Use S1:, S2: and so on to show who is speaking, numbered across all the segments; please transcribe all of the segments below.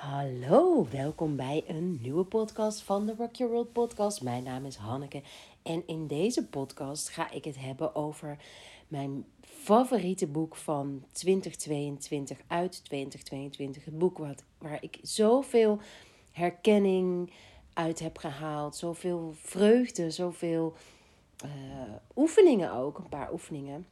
S1: Hallo, welkom bij een nieuwe podcast van de Rock Your World podcast. Mijn naam is Hanneke en in deze podcast ga ik het hebben over mijn favoriete boek van 2022 uit 2022. Het boek wat, waar ik zoveel herkenning uit heb gehaald, zoveel vreugde, zoveel uh, oefeningen ook, een paar oefeningen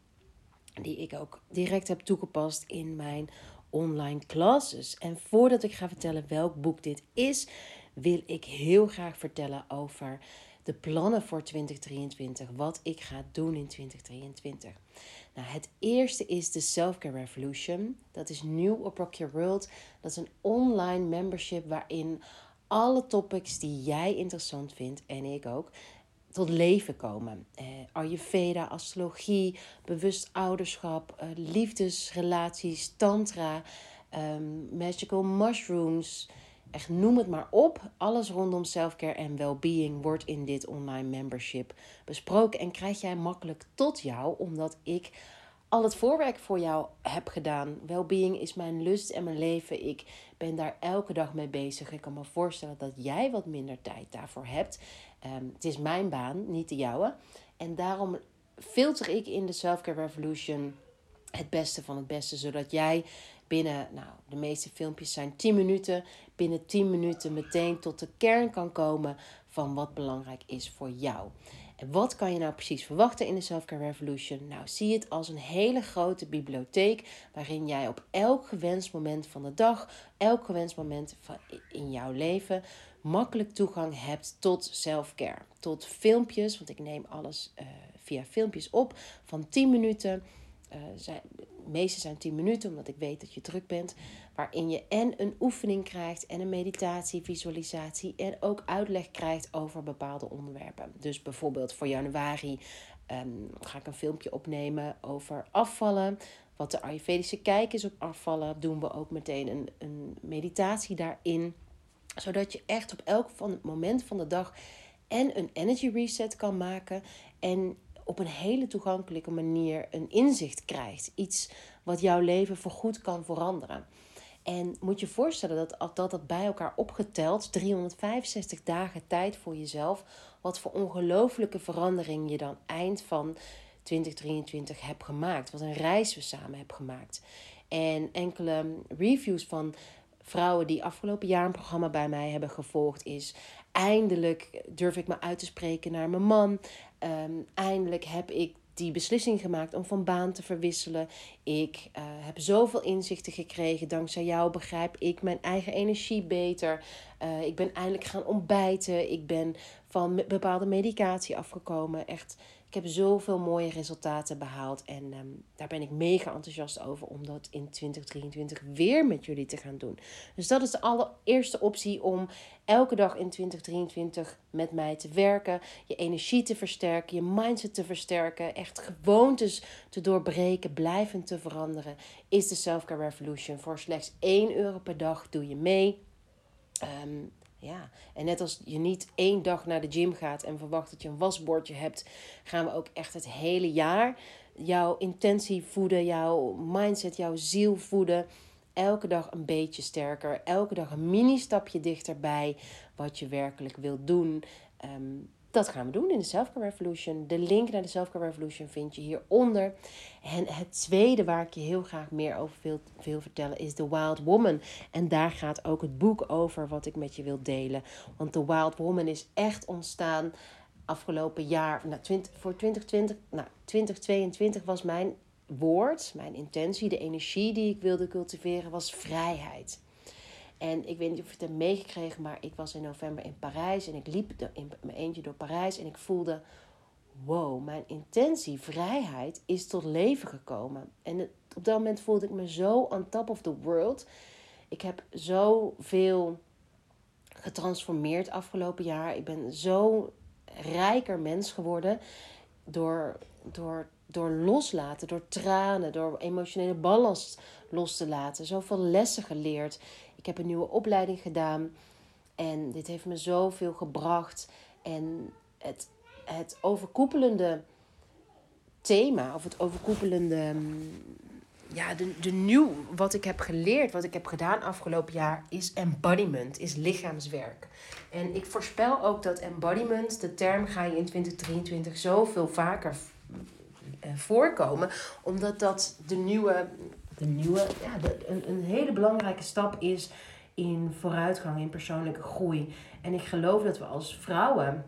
S1: die ik ook direct heb toegepast in mijn online classes. En voordat ik ga vertellen welk boek dit is, wil ik heel graag vertellen over de plannen voor 2023. Wat ik ga doen in 2023. Nou, het eerste is de Selfcare Revolution. Dat is nieuw op Rock Your World. Dat is een online membership waarin alle topics die jij interessant vindt en ik ook tot leven komen. Eh, Ayurveda, astrologie, bewust ouderschap, eh, liefdesrelaties, tantra, um, magical mushrooms. Echt noem het maar op. Alles rondom selfcare en well-being wordt in dit online membership besproken. En krijg jij makkelijk tot jou, omdat ik al het voorwerk voor jou heb gedaan. Wellbeing is mijn lust en mijn leven. Ik ben daar elke dag mee bezig. Ik kan me voorstellen dat jij wat minder tijd daarvoor hebt. Ehm, het is mijn baan, niet de jouwe. En daarom filter ik in de Selfcare Revolution het beste van het beste. Zodat jij binnen, nou, de meeste filmpjes zijn 10 minuten. Binnen 10 minuten meteen tot de kern kan komen van wat belangrijk is voor jou. En wat kan je nou precies verwachten in de Selfcare Revolution? Nou, zie het als een hele grote bibliotheek waarin jij op elk gewenst moment van de dag, elk gewenst moment van in jouw leven makkelijk toegang hebt tot selfcare. Tot filmpjes, want ik neem alles uh, via filmpjes op van 10 minuten. Uh, zijn, de meeste zijn 10 minuten, omdat ik weet dat je druk bent. Waarin je en een oefening krijgt, en een meditatie, visualisatie. En ook uitleg krijgt over bepaalde onderwerpen. Dus bijvoorbeeld voor januari um, ga ik een filmpje opnemen over afvallen. Wat de Ayurvedische kijk is op afvallen. Doen we ook meteen een, een meditatie daarin zodat je echt op elk van het moment van de dag en een energy reset kan maken. En op een hele toegankelijke manier een inzicht krijgt. Iets wat jouw leven voorgoed kan veranderen. En moet je voorstellen dat dat, dat bij elkaar opgeteld, 365 dagen tijd voor jezelf, wat voor ongelofelijke verandering je dan eind van 2023 hebt gemaakt. Wat een reis we samen hebben gemaakt. En enkele reviews van vrouwen die afgelopen jaar een programma bij mij hebben gevolgd is. Eindelijk durf ik me uit te spreken naar mijn man. Ehm, eindelijk heb ik die beslissing gemaakt om van baan te verwisselen. Ik uh, heb zoveel inzichten gekregen. Dankzij jou begrijp ik mijn eigen energie beter. Uh, ik ben eindelijk gaan ontbijten. Ik ben van bepaalde medicatie afgekomen. Echt ik heb zoveel mooie resultaten behaald. En ehm, daar ben ik mega enthousiast over om dat in 2023 weer met jullie te gaan doen. Dus dat is de allereerste optie om elke dag in 2023 met mij te werken. Je energie te versterken, je mindset te versterken. Echt gewoontes te doorbreken, blijvend te veranderen. Is de Selfcare Revolution. Voor slechts 1 euro per dag doe je mee. Um, ja, en net als je niet één dag naar de gym gaat en verwacht dat je een wasbordje hebt, gaan we ook echt het hele jaar jouw intentie voeden, jouw mindset, jouw ziel voeden. Elke dag een beetje sterker, elke dag een mini-stapje dichterbij wat je werkelijk wilt doen. Um, dat gaan we doen in de Selfcare Revolution. De link naar de Selfcare Revolution vind je hieronder. En het tweede waar ik je heel graag meer over wil, wil vertellen is The Wild Woman. En daar gaat ook het boek over wat ik met je wil delen. Want The Wild Woman is echt ontstaan afgelopen jaar. Nou, 20, voor 2020, nou, 2022 was mijn woord, mijn intentie, de energie die ik wilde cultiveren, was vrijheid. En ik weet niet of je het hebt meegekregen, maar ik was in november in Parijs en ik liep in mijn eentje door Parijs en ik voelde, wow, mijn intentie, vrijheid is tot leven gekomen. En op dat moment voelde ik me zo on top of the world. Ik heb zoveel getransformeerd afgelopen jaar. Ik ben zo rijker mens geworden door, door, door loslaten, door tranen, door emotionele ballast los te laten. Zoveel lessen geleerd. Ik heb een nieuwe opleiding gedaan. En dit heeft me zoveel gebracht. En het, het overkoepelende thema, of het overkoepelende mm, ja, de, de nieuw, wat ik heb geleerd, wat ik heb gedaan afgelopen jaar, is embodiment, is lichaamswerk. En ik voorspel ook dat embodiment, de term ga je in 2023 zoveel vaker uh, voorkomen, omdat dat de nieuwe, de nieuwe ja, de, een, een hele belangrijke stap is in vooruitgang, in persoonlijke groei. En ik geloof dat we als vrouwen,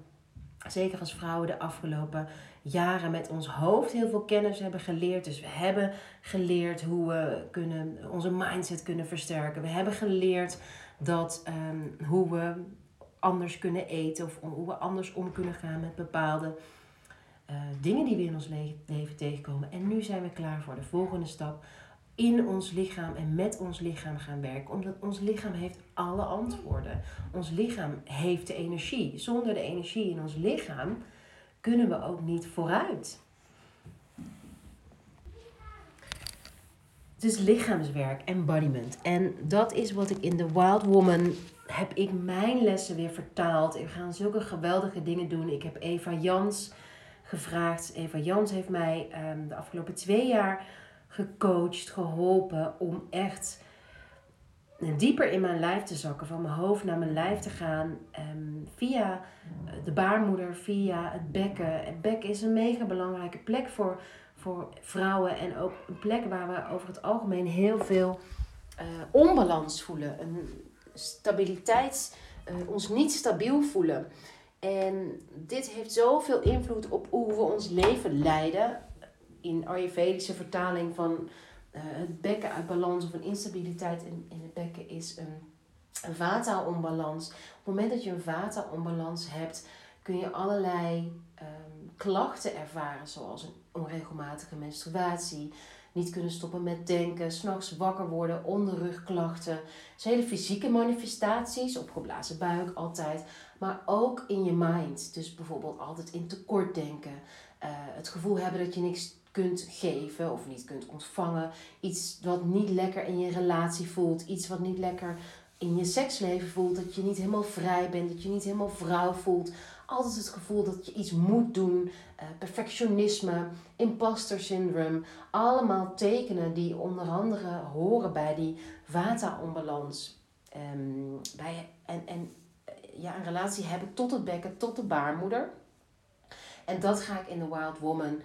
S1: zeker als vrouwen de afgelopen jaren met ons hoofd heel veel kennis hebben geleerd. Dus we hebben geleerd hoe we kunnen, onze mindset kunnen versterken. We hebben geleerd dat, um, hoe we anders kunnen eten of hoe we anders om kunnen gaan met bepaalde uh, dingen die we in ons leven tegenkomen. En nu zijn we klaar voor de volgende stap. In ons lichaam en met ons lichaam gaan werken. Omdat ons lichaam heeft alle antwoorden. Ons lichaam heeft de energie. Zonder de energie in ons lichaam kunnen we ook niet vooruit. Is lichaamswerk, embodiment. En dat is wat ik in The Wild Woman heb ik mijn lessen weer vertaald. We gaan zulke geweldige dingen doen. Ik heb Eva Jans gevraagd. Eva Jans heeft mij um, de afgelopen twee jaar gecoacht, geholpen om echt dieper in mijn lijf te zakken, van mijn hoofd naar mijn lijf te gaan, um, via eh, de baarmoeder, via het bekken. Het bekken is een mega belangrijke plek voor, voor vrouwen en ook een plek waar we over het algemeen heel veel uh, onbalans voelen, een stabiliteit, uh, ons niet stabiel voelen. En dit heeft zoveel invloed op hoe we ons leven leiden. In Ayurvedische vertaling van uh, het bekken uit balans of een instabiliteit in, in het bekken is een, een vata-onbalans. Op het moment dat je een vata-onbalans hebt, kun je allerlei um, klachten ervaren, zoals een onregelmatige menstruatie, niet kunnen stoppen met denken, s'nachts wakker worden, onderrugklachten. Hele fysieke manifestaties, opgeblazen buik altijd, maar ook in je mind. Dus bijvoorbeeld altijd in tekort denken, uh, het gevoel hebben dat je niks kunt geven of niet kunt ontvangen. Iets wat niet lekker in je relatie voelt. Iets wat niet lekker in je seksleven voelt. Dat je niet helemaal vrij bent. Dat je niet helemaal vrouw voelt. Altijd het gevoel dat je iets moet doen. Uh, perfectionisme. Imposter syndrome. Allemaal tekenen die onder andere horen bij die vata-onbalans. Um, bij, en en eh, ja, een relatie hebben tot het bekken, tot de baarmoeder. En dat ga ik in The Wild Woman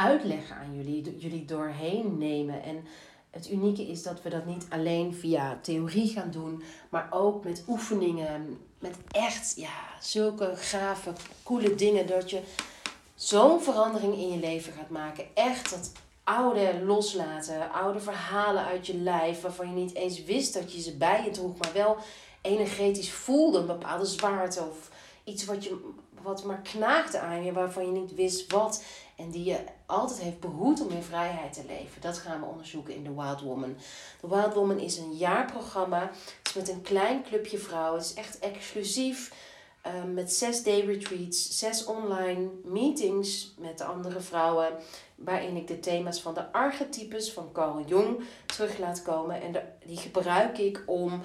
S1: uitleggen aan jullie, jullie doorheen nemen. En het unieke is dat we dat niet alleen via theorie gaan doen, maar ook met oefeningen, met echt ja, zulke gave, coole dingen, dat je zo'n verandering in je leven gaat maken. Echt dat oude loslaten, oude verhalen uit je lijf, waarvan je niet eens wist dat je ze bij je droeg, maar wel energetisch voelde, een bepaalde zwaarte of iets wat, je, wat maar knaagde aan je, waarvan je niet wist wat. En die je altijd heeft behoed om in vrijheid te leven. Dat gaan we onderzoeken in The Wild Woman. The Wild Woman is een jaarprogramma. Het is met een klein clubje vrouwen. Het is echt exclusief. Um, met zes day retreats, zes online meetings met de andere vrouwen. Waarin ik de thema's van de archetypes van Carl Jung terug laat komen. En die gebruik ik om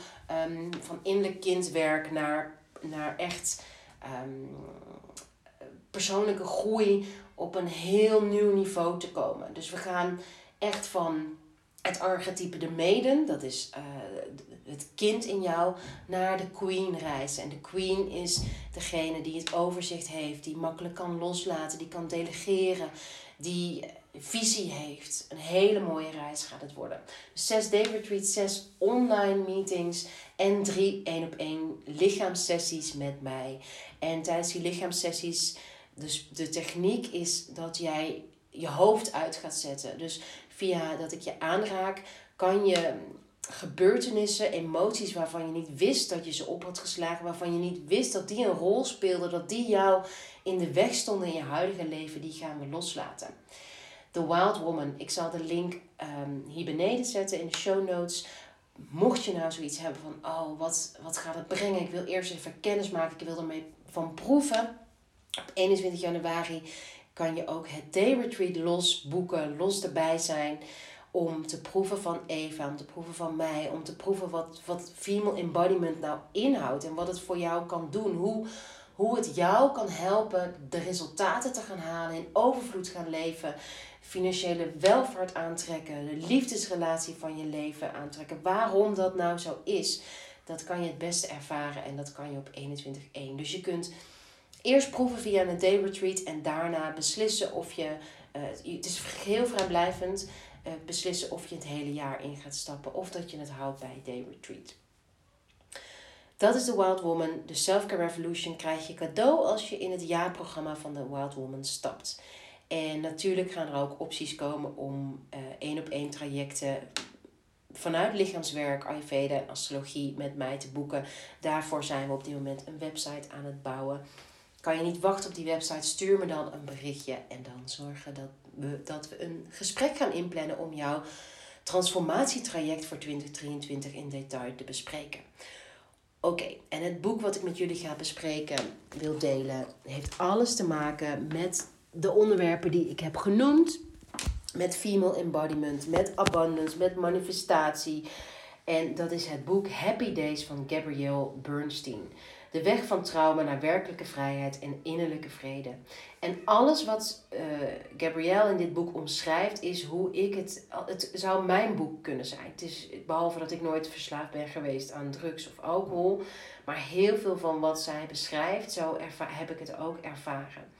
S1: um, van innerlijk kindwerk naar, naar echt um, persoonlijke groei op een heel nieuw niveau te komen. Dus we gaan echt van het archetype de maiden, dat is uh, het kind in jou, naar de queen reizen. En de queen is degene die het overzicht heeft, die makkelijk kan loslaten, die kan delegeren, die visie heeft. Een hele mooie reis gaat het worden. Dus zes day retreats, zes online meetings en drie één op één lichaamssessies met mij. En tijdens die lichaamssessies dus de techniek is dat jij je hoofd uit gaat zetten. Dus via dat ik je aanraak, kan je gebeurtenissen, emoties waarvan je niet wist dat je ze op had geslagen, waarvan je niet wist dat die een rol speelden, dat die jou in de weg stonden in je huidige leven, die gaan we loslaten. The Wild Woman, ik zal de link um, hier beneden zetten in de show notes. Mocht je nou zoiets hebben van, oh, wat, wat gaat het brengen? Ik wil eerst even kennis maken, ik wil ermee van proeven op 21 januari kan je ook het day retreat los boeken, los erbij zijn. Om te proeven van Eva, om te proeven van mij, om te proeven wat, wat female embodiment nou inhoudt en wat het voor jou kan doen. Hoe, hoe het jou kan helpen de resultaten te gaan halen, in overvloed gaan leven, financiële welvaart aantrekken, de liefdesrelatie van je leven aantrekken. Waarom dat nou zo is, dat kan je het beste ervaren en dat kan je op 21.1. Dus je kunt eerst proeven via een day retreat en daarna beslissen of je, uh, het is heel vrijblijvend, uh, beslissen of je het hele jaar in gaat stappen of dat je het houdt bij day retreat. Dat is de Wild Woman. De Self-Care Revolution krijg je cadeau als je in het jaarprogramma van de Wild Woman stapt. En natuurlijk gaan er ook opties komen om uh, één op één trajecten vanuit lichaamswerk, Ayurveda en astrologie met mij te boeken. Daarvoor zijn we op dit moment een website aan het bouwen. Kan je niet wachten op die website, stuur me dan een berichtje en dan zorgen dat we, dat we een gesprek gaan inplannen om jouw transformatietraject voor 2023 in detail te bespreken. Oké, en het boek wat ik met jullie ga bespreken, wil delen, heeft alles te maken met de onderwerpen die ik heb genoemd. Met female embodiment, met abundance, met manifestatie. En dat is het boek Happy Days van Gabrielle Bernstein. De weg van trauma naar werkelijke vrijheid en innerlijke vrede. En alles wat uh, Gabrielle in dit boek omschrijft, is hoe ik het. Het zou mijn boek kunnen zijn. Het is, behalve dat ik nooit verslaafd ben geweest aan drugs of alcohol. Maar heel veel van wat zij beschrijft, zo heb ik het ook ervaren.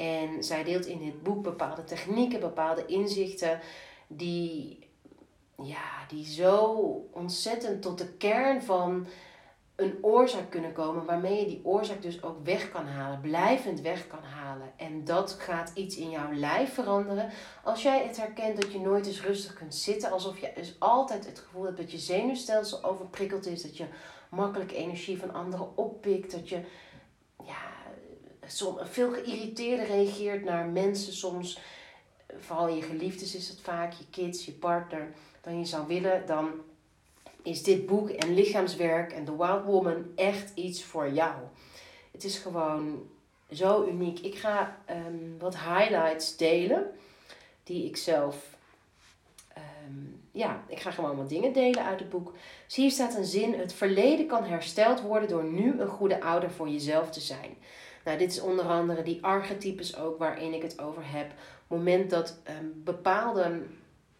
S1: En zij deelt in dit boek bepaalde technieken, bepaalde inzichten die, ja, die zo ontzettend tot de kern van een oorzaak kunnen komen, waarmee je die oorzaak dus ook weg kan halen, blijvend weg kan halen. En dat gaat iets in jouw lijf veranderen. Als jij het herkent dat je nooit eens rustig kunt zitten, alsof je dus altijd het gevoel hebt dat je zenuwstelsel overprikkeld is, dat je makkelijk energie van anderen oppikt, dat je veel geïrriteerder reageert naar mensen soms, vooral je geliefdes is het vaak, je kids, je partner, dan je zou willen, dan is dit boek en lichaamswerk en The Wild Woman echt iets voor jou. Het is gewoon zo uniek. Ik ga um, wat highlights delen die ik zelf. Um, ja, ik ga gewoon wat dingen delen uit het boek. Dus hier staat een zin: Het verleden kan hersteld worden door nu een goede ouder voor jezelf te zijn. Nou, dit is onder andere die archetypes ook waarin ik het over heb. Moment dat een bepaalde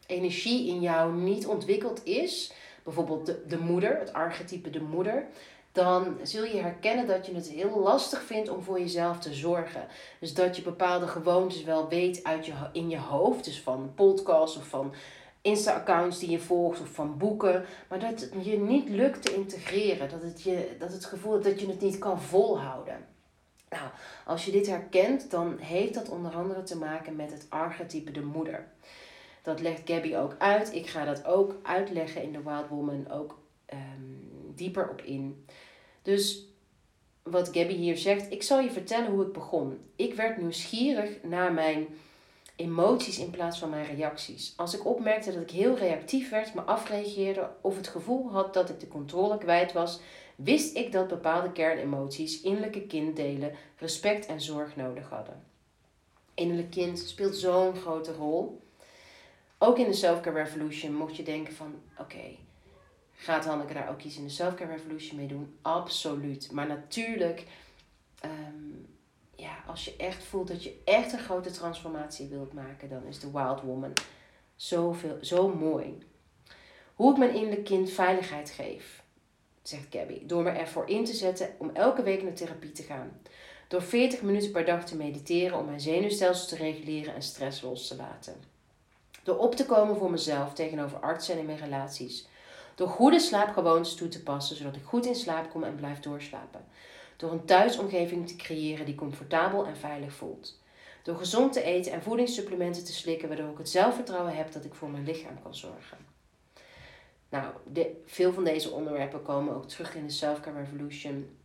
S1: energie in jou niet ontwikkeld is, bijvoorbeeld de, de moeder, het archetype de moeder, dan zul je herkennen dat je het heel lastig vindt om voor jezelf te zorgen. Dus dat je bepaalde gewoontes wel weet uit je, in je hoofd, dus van podcasts of van Insta-accounts die je volgt of van boeken, maar dat het je niet lukt te integreren. Dat het, je, dat het gevoel dat je het niet kan volhouden. Nou, als je dit herkent, dan heeft dat onder andere te maken met het archetype de moeder. Dat legt Gabby ook uit. Ik ga dat ook uitleggen in The Wild Woman, ook um, dieper op in. Dus wat Gabby hier zegt, ik zal je vertellen hoe ik begon. Ik werd nieuwsgierig naar mijn emoties in plaats van mijn reacties. Als ik opmerkte dat ik heel reactief werd, me afreageerde of het gevoel had dat ik de controle kwijt was, wist ik dat bepaalde kernemoties, innerlijke kinddelen, respect en zorg nodig hadden. Innerlijk kind speelt zo'n grote rol. Ook in de Self-Care Revolution mocht je denken van, oké, gaat Hanneke daar ook iets in de Self-Care Revolution mee doen? Absoluut. Maar natuurlijk, ehm, als je echt voelt dat je echt een grote transformatie wilt maken, dan is de Wild Woman zoveel, zo mooi. Hoe ik mijn innerlijk kind veiligheid geef, zegt Gabby, door me ervoor in te zetten om elke week naar therapie te gaan. Door 40 minuten per dag te mediteren om mijn zenuwstelsel te reguleren en stress los te laten. Door op te komen voor mezelf tegenover artsen en in mijn relaties. Door goede slaapgewoontes toe te passen, zodat ik goed in slaap kom en blijf doorslapen. Door een thuisomgeving te creëren die comfortabel en veilig voelt. Door gezond te eten en voedingssupplementen te slikken, waardoor ik het zelfvertrouwen heb dat ik voor mijn lichaam kan zorgen. Nou, de, veel van deze onderwerpen komen ook terug in de Self-Care Revolution.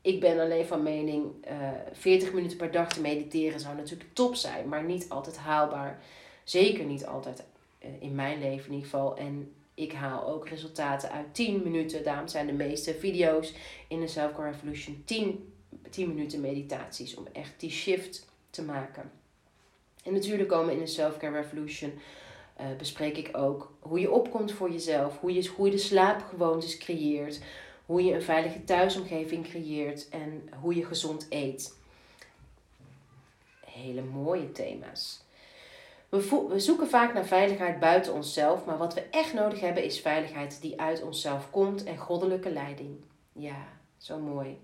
S1: Ik ben alleen van mening, uh, eh, 40 minuten per dag te mediteren zou natuurlijk top zijn, maar niet altijd haalbaar. Zeker niet altijd eh, in mijn leven in ieder geval. En ik haal ook resultaten uit 10 minuten. Daarom zijn de meeste video's in de Self Care Revolution 10, 10 minuten meditaties. Om echt die shift te maken. En natuurlijk komen in de Self Care Revolution uh, bespreek ik ook hoe je opkomt voor jezelf. Hoe je goede slaapgewoontes creëert. Hoe je een veilige thuisomgeving creëert en hoe je gezond eet. Hele mooie thema's. We, we zoeken vaak naar veiligheid buiten onszelf, maar wat we echt nodig hebben is veiligheid die uit onszelf komt en goddelijke leiding. Ja, zo mooi.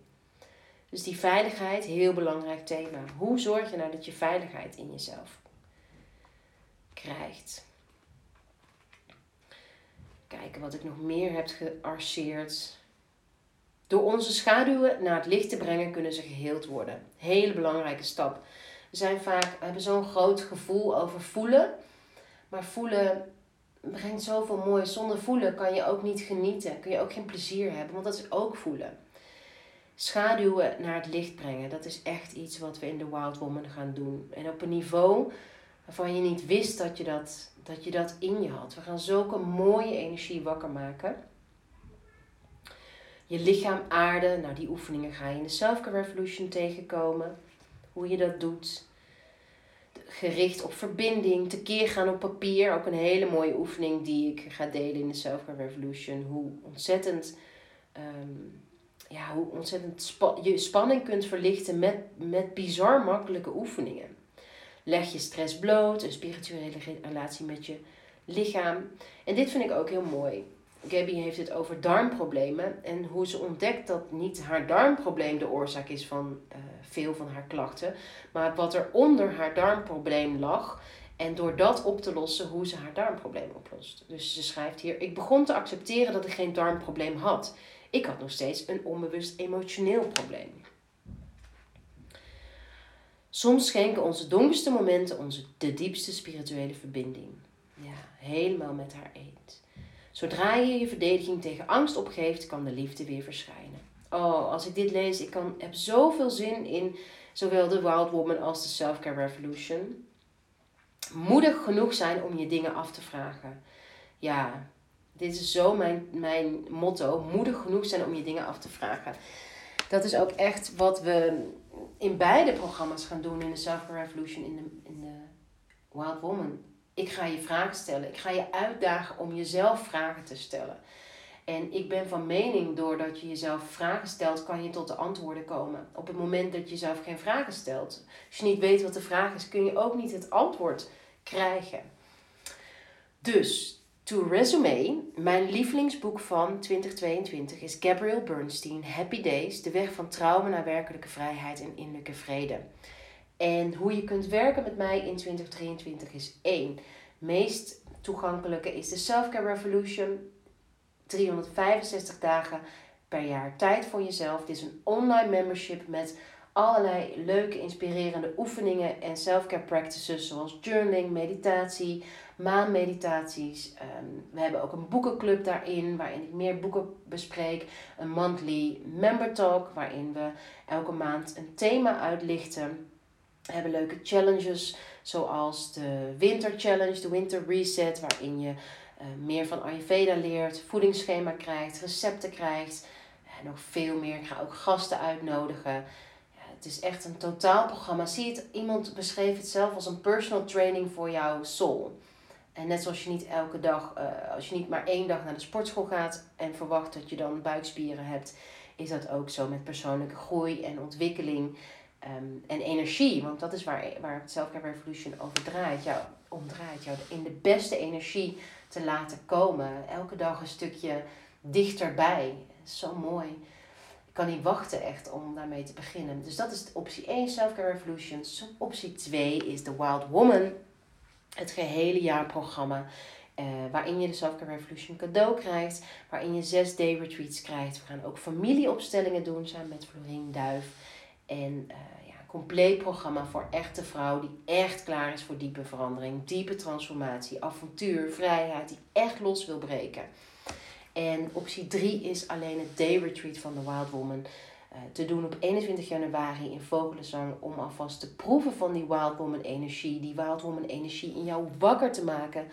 S1: Dus die veiligheid, heel belangrijk thema. Hoe zorg je nou dat je veiligheid in jezelf krijgt? Kijken wat ik nog meer heb gearseerd. Door onze schaduwen naar het licht te brengen kunnen ze geheeld worden. Hele belangrijke stap. Zijn vaak, hebben zo'n groot gevoel over voelen. Maar voelen brengt zoveel moois. Zonder voelen kan je ook niet genieten. Kun je ook geen plezier hebben. Want dat is ook voelen. Schaduwen naar het licht brengen. Dat is echt iets wat we in de Wild Woman gaan doen. En op een niveau waarvan je niet wist dat je dat, dat, je dat in je had. We gaan zulke mooie energie wakker maken. Je lichaam aarden. Nou, die oefeningen ga je in de Self-Care Revolution tegenkomen hoe je dat doet. Gericht op verbinding, tekeer gaan op papier. Ook een hele mooie oefening die ik ga delen in de Self-Care Revolution. Hoe ontzettend, um, ja, hoe ontzettend je spanning kunt verlichten met, met bizar makkelijke oefeningen. Leg je stress bloot, een spirituele relatie met je lichaam. En dit vind ik ook heel mooi. Gabby heeft het over darmproblemen en hoe ze ontdekt dat niet haar darmprobleem de oorzaak is van uh, veel van haar klachten, maar wat er onder haar darmprobleem lag en door dat op te lossen hoe ze haar darmprobleem oplost. Dus ze schrijft hier: Ik begon te accepteren dat ik geen darmprobleem had. Ik had nog steeds een onbewust emotioneel probleem. Soms schenken onze donkerste momenten onze de diepste spirituele verbinding. Ja, helemaal met haar eet. Zodra je je verdediging tegen angst opgeeft, kan de liefde weer verschijnen. Oh, als ik dit lees, ik kan, heb zoveel zin in zowel de Wild Woman als de Self-Care Revolution. Moedig genoeg zijn om je dingen af te vragen. Ja, dit is zo mijn, mijn motto. Moedig genoeg zijn om je dingen af te vragen. Dat is ook echt wat we in beide programma's gaan doen. In de Self-Care Revolution, in de, in de Wild Woman. Ik ga je vragen stellen. Ik ga je uitdagen om jezelf vragen te stellen. En ik ben van mening, doordat je jezelf vragen stelt, kan je tot de antwoorden komen. Op het moment dat je jezelf geen vragen stelt, als je niet weet wat de vraag is, kun je ook niet het antwoord krijgen. Dus, to resume, mijn lievelingsboek van 2022 is Gabrielle Bernstein, Happy Days, de weg van trauma naar werkelijke vrijheid en innerlijke vrede. En hoe je kunt werken met mij in 2023 is één. Meest toegankelijke is de Self-Care Revolution 365 dagen per jaar tijd voor jezelf. Dit is een online membership met allerlei leuke, inspirerende oefeningen en self-care practices zoals journaling, meditatie, maanmeditaties. Um, we hebben ook een boekenclub daarin waarin ik meer boeken bespreek. Een monthly member talk waarin we elke maand een thema uitlichten. We hebben leuke challenges zoals de Winter Challenge, de Winter Reset, waarin je uh, meer van Ayurveda leert, voedingsschema krijgt, recepten krijgt. En nog veel meer. Ik ga ook gasten uitnodigen. Ja, het is echt een totaalprogramma. Zie het, iemand beschreef het zelf als een personal training voor jouw soul. En net zoals je niet elke dag, uh, als je niet maar één dag naar de sportschool gaat en verwacht dat je dan buikspieren hebt, is dat ook zo met persoonlijke groei en ontwikkeling um, en energie. Want dat is waar, waar het Self-Care Revolution over draait. Jou, om draait. Jou in de beste energie te laten komen. Elke dag een stukje dichterbij. Zo mooi. Ik kan niet wachten echt om daarmee te beginnen. Dus dat is optie 1, Self-Care Revolution. Optie 2 is The Wild Woman. Het gehele jaarprogramma. Uh, waarin je de Self-Care Revolution cadeau krijgt. Waarin je zes day retreats krijgt. We gaan ook familieopstellingen doen samen met Florien Duif. En uh, compleet programma voor echte vrouw die echt klaar is voor diepe verandering, diepe transformatie, avontuur, vrijheid, die echt los wil breken. En optie 3 is alleen het day retreat van de Wild Woman. Uh, te doen op 21 januari in Vogelenzang om alvast te proeven van die Wild Woman energie, die Wild Woman energie in jou wakker te maken.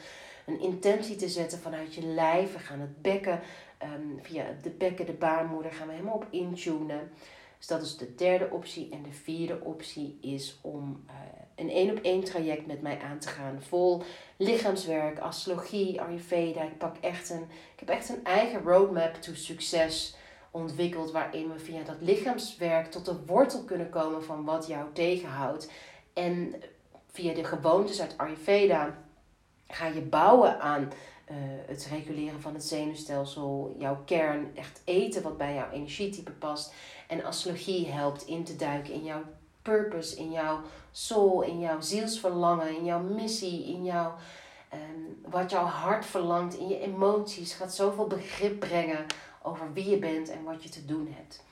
S1: Een intentie te zetten vanuit je lijf. We gaan het bekken, um, via de bekken, de baarmoeder, gaan we helemaal op intunen. Dus dat is de derde optie. En de vierde optie is om uh, een één op één traject met mij aan te gaan. Vol lichaamswerk, astrologie, Ayurveda. Ik, pak echt een, ik heb echt een eigen roadmap to succes ontwikkeld waarin we via dat lichaamswerk tot de wortel kunnen komen van wat jou tegenhoudt. En via de gewoontes uit Ayurveda ga je bouwen aan uh, het reguleren van het zenuwstelsel, jouw kern, echt eten wat bij jouw energietype past. En astrologie helpt in te duiken in jouw purpose, in jouw soul, in jouw zielsverlangen, in jouw missie, in jouw, um, wat jouw hart verlangt, in je emoties. Gaat zoveel begrip brengen over wie je bent en wat je te doen hebt.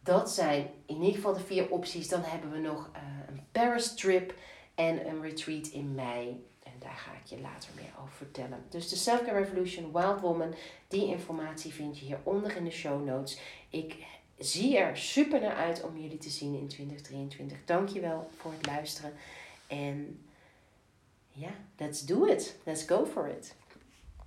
S1: Dat zijn in ieder geval de vier opties. Dan hebben we nog uh, een Paris trip en een retreat in mei. Daar ga ik je later meer over vertellen. Dus de Self Care Revolution Wild Woman, die informatie vind je hieronder in de show notes. Ik zie er super naar uit om jullie te zien in 2023. Dankjewel voor het luisteren. En ja, let's do it. Let's go for it.